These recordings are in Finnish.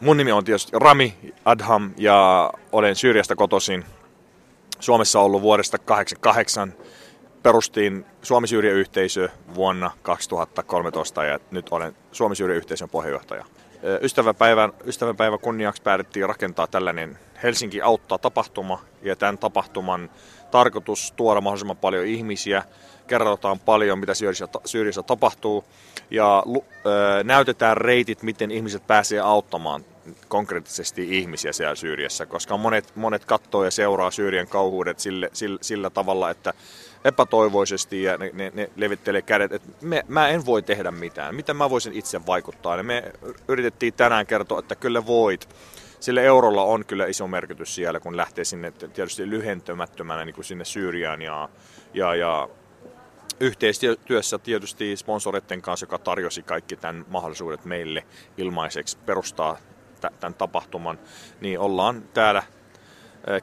mun nimi on tietysti Rami Adham ja olen Syyriasta kotoisin. Suomessa ollut vuodesta 1988. Perustiin Suomi-Syyriä-yhteisö vuonna 2013 ja nyt olen Suomi-Syyriä-yhteisön puheenjohtaja. Ystävänpäivän, ystävänpäivän kunniaksi päätettiin rakentaa tällainen Helsinki auttaa tapahtuma. Ja tämän tapahtuman tarkoitus tuoda mahdollisimman paljon ihmisiä, kerrotaan paljon mitä Syyriassa, Syyriassa tapahtuu. Ja ö, näytetään reitit, miten ihmiset pääsee auttamaan konkreettisesti ihmisiä siellä Syyriassa, koska monet, monet katsoo ja seuraa Syyrian kauhuudet sille, sillä, sillä tavalla, että epätoivoisesti ja ne, ne, ne levittelee kädet, että me, mä en voi tehdä mitään. Mitä mä voisin itse vaikuttaa? Ja me yritettiin tänään kertoa, että kyllä voit. Sillä eurolla on kyllä iso merkitys siellä, kun lähtee sinne tietysti lyhentämättömänä niin kuin sinne Syyriaan ja, ja, ja yhteistyössä tietysti sponsoreiden kanssa, joka tarjosi kaikki tämän mahdollisuudet meille ilmaiseksi perustaa tämän tapahtuman, niin ollaan täällä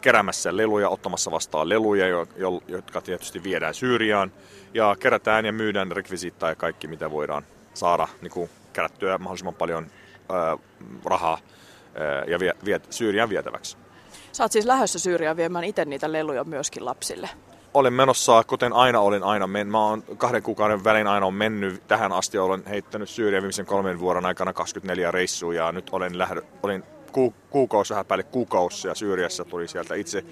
keräämässä leluja, ottamassa vastaan leluja, jotka tietysti viedään Syyriaan. Ja kerätään ja myydään rekvisiittaa ja kaikki, mitä voidaan saada niin kuin kerättyä mahdollisimman paljon ää, rahaa ää, ja vie, vie, Syyriaan vietäväksi. Sä oot siis lähdössä Syyriaan viemään itse niitä leluja myöskin lapsille. Olen menossa, kuten aina olin aina men, Mä oon kahden kuukauden välein aina on mennyt tähän asti. Olen heittänyt Syyrian viimeisen kolmen vuoden aikana 24 reissua ja nyt olen lähdö, olin ku, kuukausi vähän päälle kuukausi ja Syyriassa tuli sieltä itse.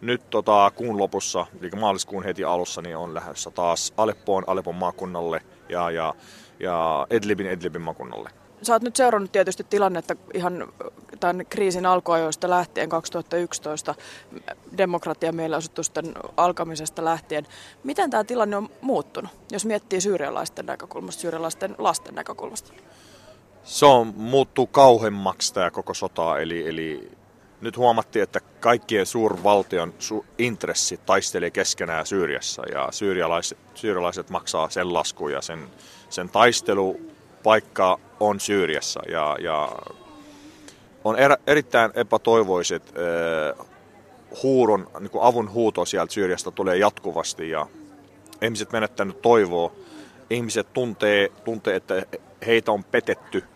Nyt tota, kuun lopussa, eli maaliskuun heti alussa, niin on lähdössä taas Aleppoon, Aleppon maakunnalle ja, ja, ja Edlibin, Edlibin maakunnalle. Sä oot nyt seurannut tietysti tilannetta ihan tämän kriisin alkuajoista lähtien 2011 demokratiamielenosoitusten alkamisesta lähtien. Miten tämä tilanne on muuttunut, jos miettii syyrialaisten näkökulmasta, syyrialaisten lasten näkökulmasta? Se on, muuttuu kauhemmaksi tämä koko sota, eli, eli nyt huomattiin, että kaikkien suurvaltion su- intressi taistelee keskenään Syyriassa ja syyrialaiset, syyrialaiset maksaa sen lasku ja sen, sen taistelupaikka on Syyriassa ja, ja on er, erittäin epätoivoiset äh, huuron, niin kuin avun huuto sieltä Syyriasta tulee jatkuvasti ja ihmiset menettänyt toivoa. Ihmiset tuntee, tuntee, että heitä on petetty –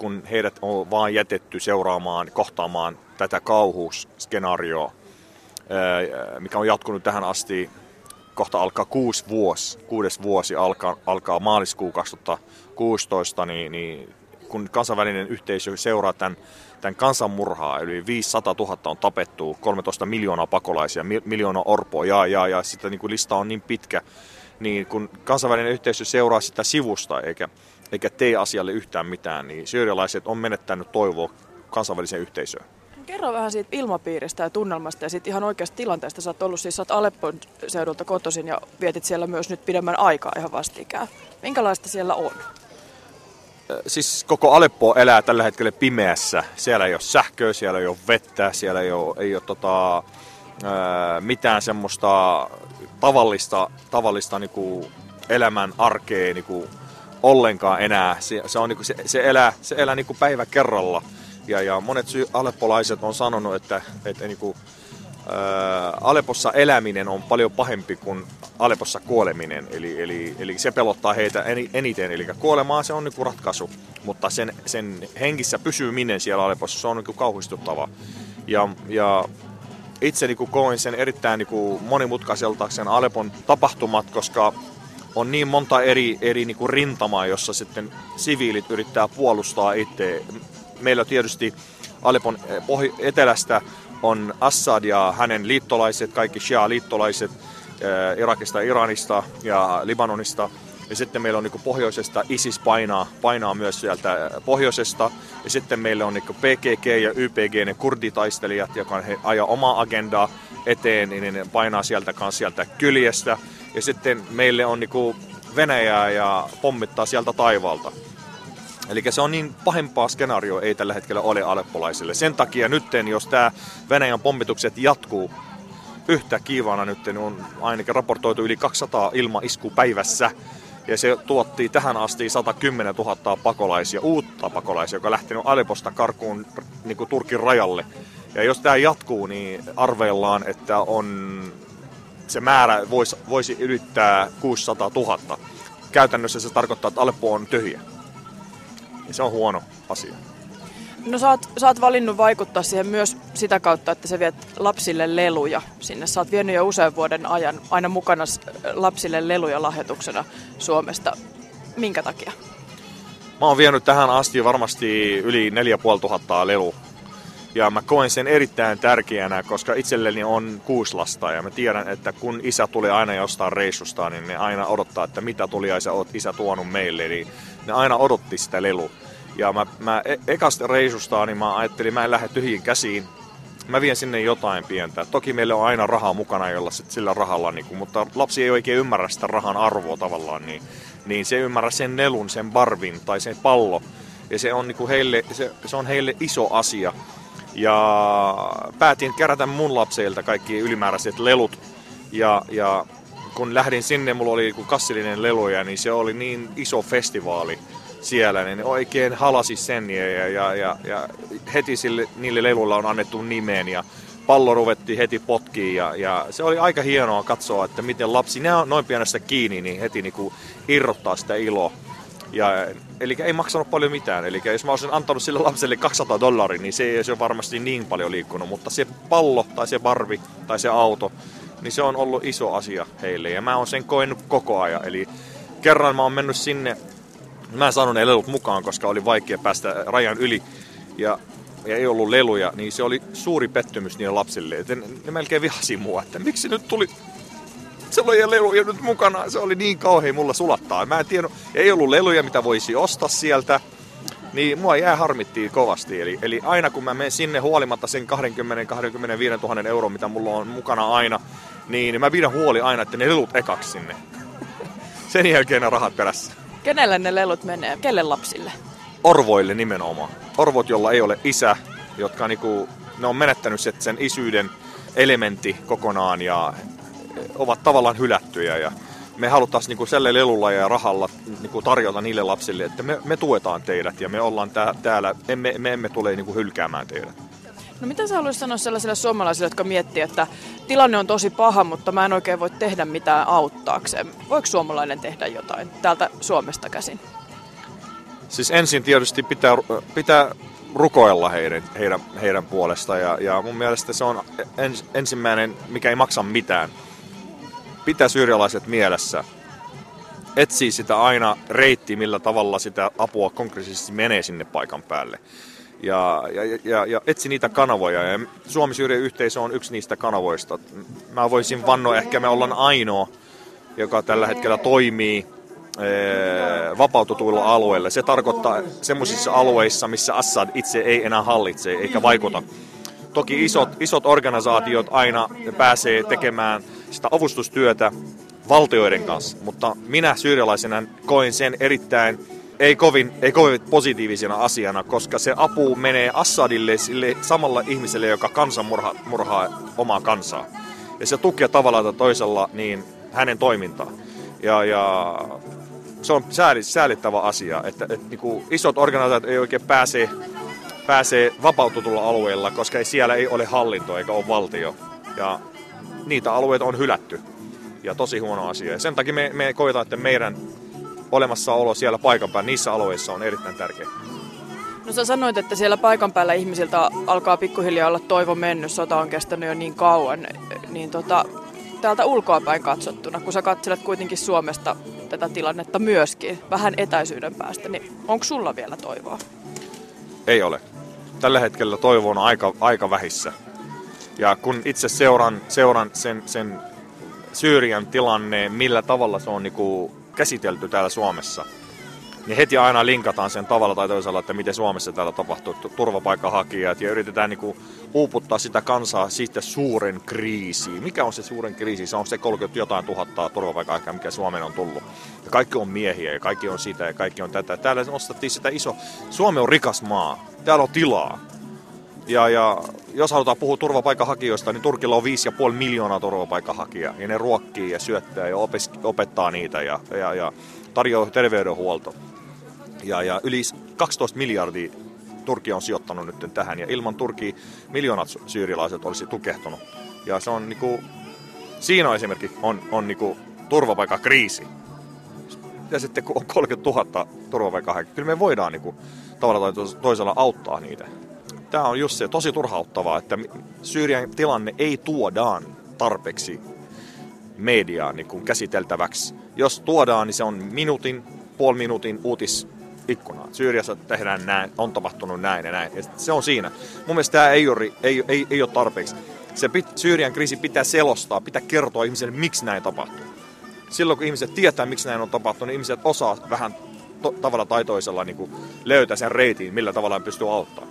kun heidät on vaan jätetty seuraamaan, kohtaamaan tätä kauhuskenaarioa, mikä on jatkunut tähän asti, kohta alkaa kuusi vuosi, kuudes vuosi alkaa, alkaa maaliskuu 2016, niin, niin kun kansainvälinen yhteisö seuraa tämän, tämän kansanmurhaa, eli 500 000 on tapettu, 13 miljoonaa pakolaisia, miljoona orpoa, ja, ja, ja sitten niin kuin lista on niin pitkä, niin kun kansainvälinen yhteisö seuraa sitä sivusta, eikä eikä tee asialle yhtään mitään, niin syyrialaiset on menettänyt toivoa kansainväliseen yhteisöön. Kerro vähän siitä ilmapiiristä ja tunnelmasta ja siitä ihan oikeasta tilanteesta. Sä oot ollut siis, sä oot Aleppon seudulta kotoisin ja vietit siellä myös nyt pidemmän aikaa ihan vastikään. Minkälaista siellä on? Siis koko Aleppo elää tällä hetkellä pimeässä. Siellä ei ole sähköä, siellä ei ole vettä, siellä ei ole, ei ole tota, mitään semmoista tavallista, tavallista niinku elämän arkea niinku ollenkaan enää. Se, se, on niinku, se, se elää, se elää niinku päivä kerralla. Ja, ja monet sy- aleppolaiset on sanonut, että, että niinku, ää, Alepossa eläminen on paljon pahempi kuin Alepossa kuoleminen. Eli, eli, eli se pelottaa heitä eniten. Eli kuolemaa se on niinku ratkaisu, mutta sen, sen hengissä pysyminen siellä Alepossa se on niinku kauhistuttava. Ja, ja itse niinku koin sen erittäin niinku monimutkaiselta sen Alepon tapahtumat, koska on niin monta eri, eri niin kuin rintamaa, jossa sitten siviilit yrittää puolustaa itse. Meillä tietysti Alepon eh, pohj- etelästä on Assad ja hänen liittolaiset, kaikki Shia-liittolaiset äh, Irakista, Iranista ja Libanonista. Ja sitten meillä on niin pohjoisesta ISIS painaa, painaa myös sieltä pohjoisesta. Ja sitten meillä on niin PKK ja YPG, ne kurditaistelijat, jotka he ajaa omaa agendaa eteen, niin ne painaa sieltä kanssa sieltä kyljestä ja sitten meille on niinku Venäjää ja pommittaa sieltä taivaalta. Eli se on niin pahempaa skenaario ei tällä hetkellä ole aleppolaisille. Sen takia nytten, jos tämä Venäjän pommitukset jatkuu yhtä kiivana nyt, niin on ainakin raportoitu yli 200 ilmaisku päivässä. Ja se tuotti tähän asti 110 000 pakolaisia, uutta pakolaisia, joka on lähtenyt Aleposta karkuun niin Turkin rajalle. Ja jos tämä jatkuu, niin arveillaan, että on se määrä voisi, voisi ylittää 600 000. Käytännössä se tarkoittaa, että Aleppo on tyhjä. Ja se on huono asia. No sä oot, sä oot valinnut vaikuttaa siihen myös sitä kautta, että sä viet lapsille leluja sinne. Sä oot vienyt jo usean vuoden ajan aina mukana lapsille leluja lahjoituksena Suomesta. Minkä takia? Mä oon vienyt tähän asti varmasti yli 4500 lelu. Ja mä koen sen erittäin tärkeänä, koska itselleni on kuusi lasta ja mä tiedän, että kun isä tulee aina jostain reissusta, niin ne aina odottaa, että mitä tuliaisia oot isä tuonut meille. Eli ne aina odotti sitä lelu. Ja mä, mä e- ekasta reisusta, niin mä ajattelin, mä en lähde tyhjiin käsiin. Mä vien sinne jotain pientä. Toki meillä on aina rahaa mukana, jolla sit sillä rahalla, niin kun, mutta lapsi ei oikein ymmärrä sitä rahan arvoa tavallaan, niin, niin se ymmärrä sen nelun, sen barvin tai sen pallo. Ja se on, niin heille, se, se on heille iso asia. Ja päätin kerätä mun lapseilta kaikki ylimääräiset lelut. Ja, ja kun lähdin sinne, mulla oli kassillinen leluja, niin se oli niin iso festivaali siellä, niin oikein halasi sen ja, ja, ja, ja heti sille, niille leluilla on annettu nimeen ja pallo ruvettiin heti potkiin ja, ja se oli aika hienoa katsoa, että miten lapsi, noin pienestä kiinni, niin heti niin kuin irrottaa sitä iloa. Ja, eli ei maksanut paljon mitään. Eli jos mä olisin antanut sille lapselle 200 dollaria, niin se ei olisi varmasti niin paljon liikkunut. Mutta se pallo tai se barvi tai se auto, niin se on ollut iso asia heille. Ja mä oon sen koennut koko ajan. Eli kerran mä oon mennyt sinne Mä en saanut ne lelut mukaan, koska oli vaikea päästä rajan yli ja, ja ei ollut leluja, niin se oli suuri pettymys niille lapsille. Et ne melkein vihasi mua, että miksi nyt tuli sellaisia leluja nyt mukana. Se oli niin kauhean mulla sulattaa. Mä en tiedä, ei ollut leluja, mitä voisi ostaa sieltä. Niin mua jää harmittiin kovasti. Eli, eli aina kun mä menen sinne huolimatta sen 20-25 000 euroa, mitä mulla on mukana aina, niin mä pidän huoli aina, että ne lelut ekaksi sinne. Sen jälkeen ne rahat perässä. Kenelle ne lelut menee? Kelle lapsille? Orvoille nimenomaan. Orvot, jolla ei ole isä, jotka niinku, ne on menettänyt sen isyyden elementti kokonaan ja ovat tavallaan hylättyjä. Ja me haluttaisiin niinku selle lelulla ja rahalla niinku tarjota niille lapsille, että me, me tuetaan teidät ja me ollaan tää, täällä, emme, me emme tule niinku hylkäämään teidät. No mitä sä haluaisit sanoa sellaisille suomalaisille, jotka miettii, että tilanne on tosi paha, mutta mä en oikein voi tehdä mitään auttaakseen. Voiko suomalainen tehdä jotain täältä Suomesta käsin? Siis ensin tietysti pitää, pitää rukoilla heidän, heidän, heidän puolestaan ja, ja mun mielestä se on ens, ensimmäinen, mikä ei maksa mitään. Pitää syyrialaiset mielessä. Etsii sitä aina reitti, millä tavalla sitä apua konkreettisesti menee sinne paikan päälle ja, ja, ja, ja etsi niitä kanavoja. Ja Suomi yhteisö on yksi niistä kanavoista. Mä voisin vannoa, ehkä me ollaan ainoa, joka tällä hetkellä toimii ee, vapautetuilla alueilla. Se tarkoittaa semmoisissa alueissa, missä Assad itse ei enää hallitse eikä vaikuta. Toki isot, isot organisaatiot aina pääsee tekemään sitä avustustyötä valtioiden kanssa, mutta minä syyrialaisena koin sen erittäin ei kovin, ei kovin positiivisena asiana, koska se apu menee Assadille sille samalla ihmiselle, joka kansan murha, murhaa omaa kansaa. Ja se tukee tavalla tai toisella niin hänen toimintaa. Ja, ja se on sääli, säälittävä asia, että, että niin kuin isot organisaatiot ei oikein pääse, pääse vapautetulla alueella, koska ei, siellä ei ole hallinto eikä ole valtio. Ja niitä alueita on hylätty. Ja tosi huono asia. Ja sen takia me, me koetaan, että meidän olemassaolo siellä paikan päällä niissä alueissa on erittäin tärkeä. No sä sanoit, että siellä paikan päällä ihmisiltä alkaa pikkuhiljaa olla toivo mennyt, sota on kestänyt jo niin kauan, niin tota, täältä ulkoapäin katsottuna, kun sä katselet kuitenkin Suomesta tätä tilannetta myöskin, vähän etäisyyden päästä, niin onko sulla vielä toivoa? Ei ole. Tällä hetkellä toivo on aika, aika vähissä. Ja kun itse seuran, seuran sen, sen Syyrian tilanne, millä tavalla se on niinku käsitelty täällä Suomessa, niin heti aina linkataan sen tavalla tai toisella, että miten Suomessa täällä tapahtuu turvapaikkahakijat ja yritetään niin kuin uuputtaa sitä kansaa siitä suuren kriisiin. Mikä on se suuren kriisi? Se on se 30 jotain tuhatta turvapaikkahakijaa, mikä Suomeen on tullut. Ja kaikki on miehiä ja kaikki on sitä ja kaikki on tätä. Täällä nostettiin sitä iso... Suomi on rikas maa. Täällä on tilaa. Ja, ja jos halutaan puhua turvapaikanhakijoista, niin Turkilla on 5,5 miljoonaa turvapaikanhakijaa. Ja ne ruokkii ja syöttää ja opettaa niitä ja, ja, ja tarjoaa terveydenhuolto. Ja, ja yli 12 miljardia Turkia on sijoittanut nyt tähän. Ja ilman Turkia miljoonat syyrialaiset olisi tukehtunut. Ja se on niinku, siinä esimerkki on, on niinku turvapaikkakriisi. Ja sitten kun on 30 000 turvapaikanhakijaa, kyllä me voidaan niinku tavalla tai toisella auttaa niitä. Tämä on just se tosi turhauttavaa, että Syyrian tilanne ei tuodaan tarpeeksi mediaan niin käsiteltäväksi. Jos tuodaan, niin se on minuutin, puoli minuutin uutisikkunaa. Syyriassa tehdään näin, on tapahtunut näin ja näin. Ja se on siinä. Mun mielestä tämä ei ole, ei, ei, ei ole tarpeeksi. Se pit, Syyrian kriisi pitää selostaa, pitää kertoa ihmisille, miksi näin tapahtuu. Silloin kun ihmiset tietää, miksi näin on tapahtunut, niin ihmiset osaa vähän to, tavalla tai toisella niin kuin löytää sen reitin, millä tavalla pystyy auttamaan.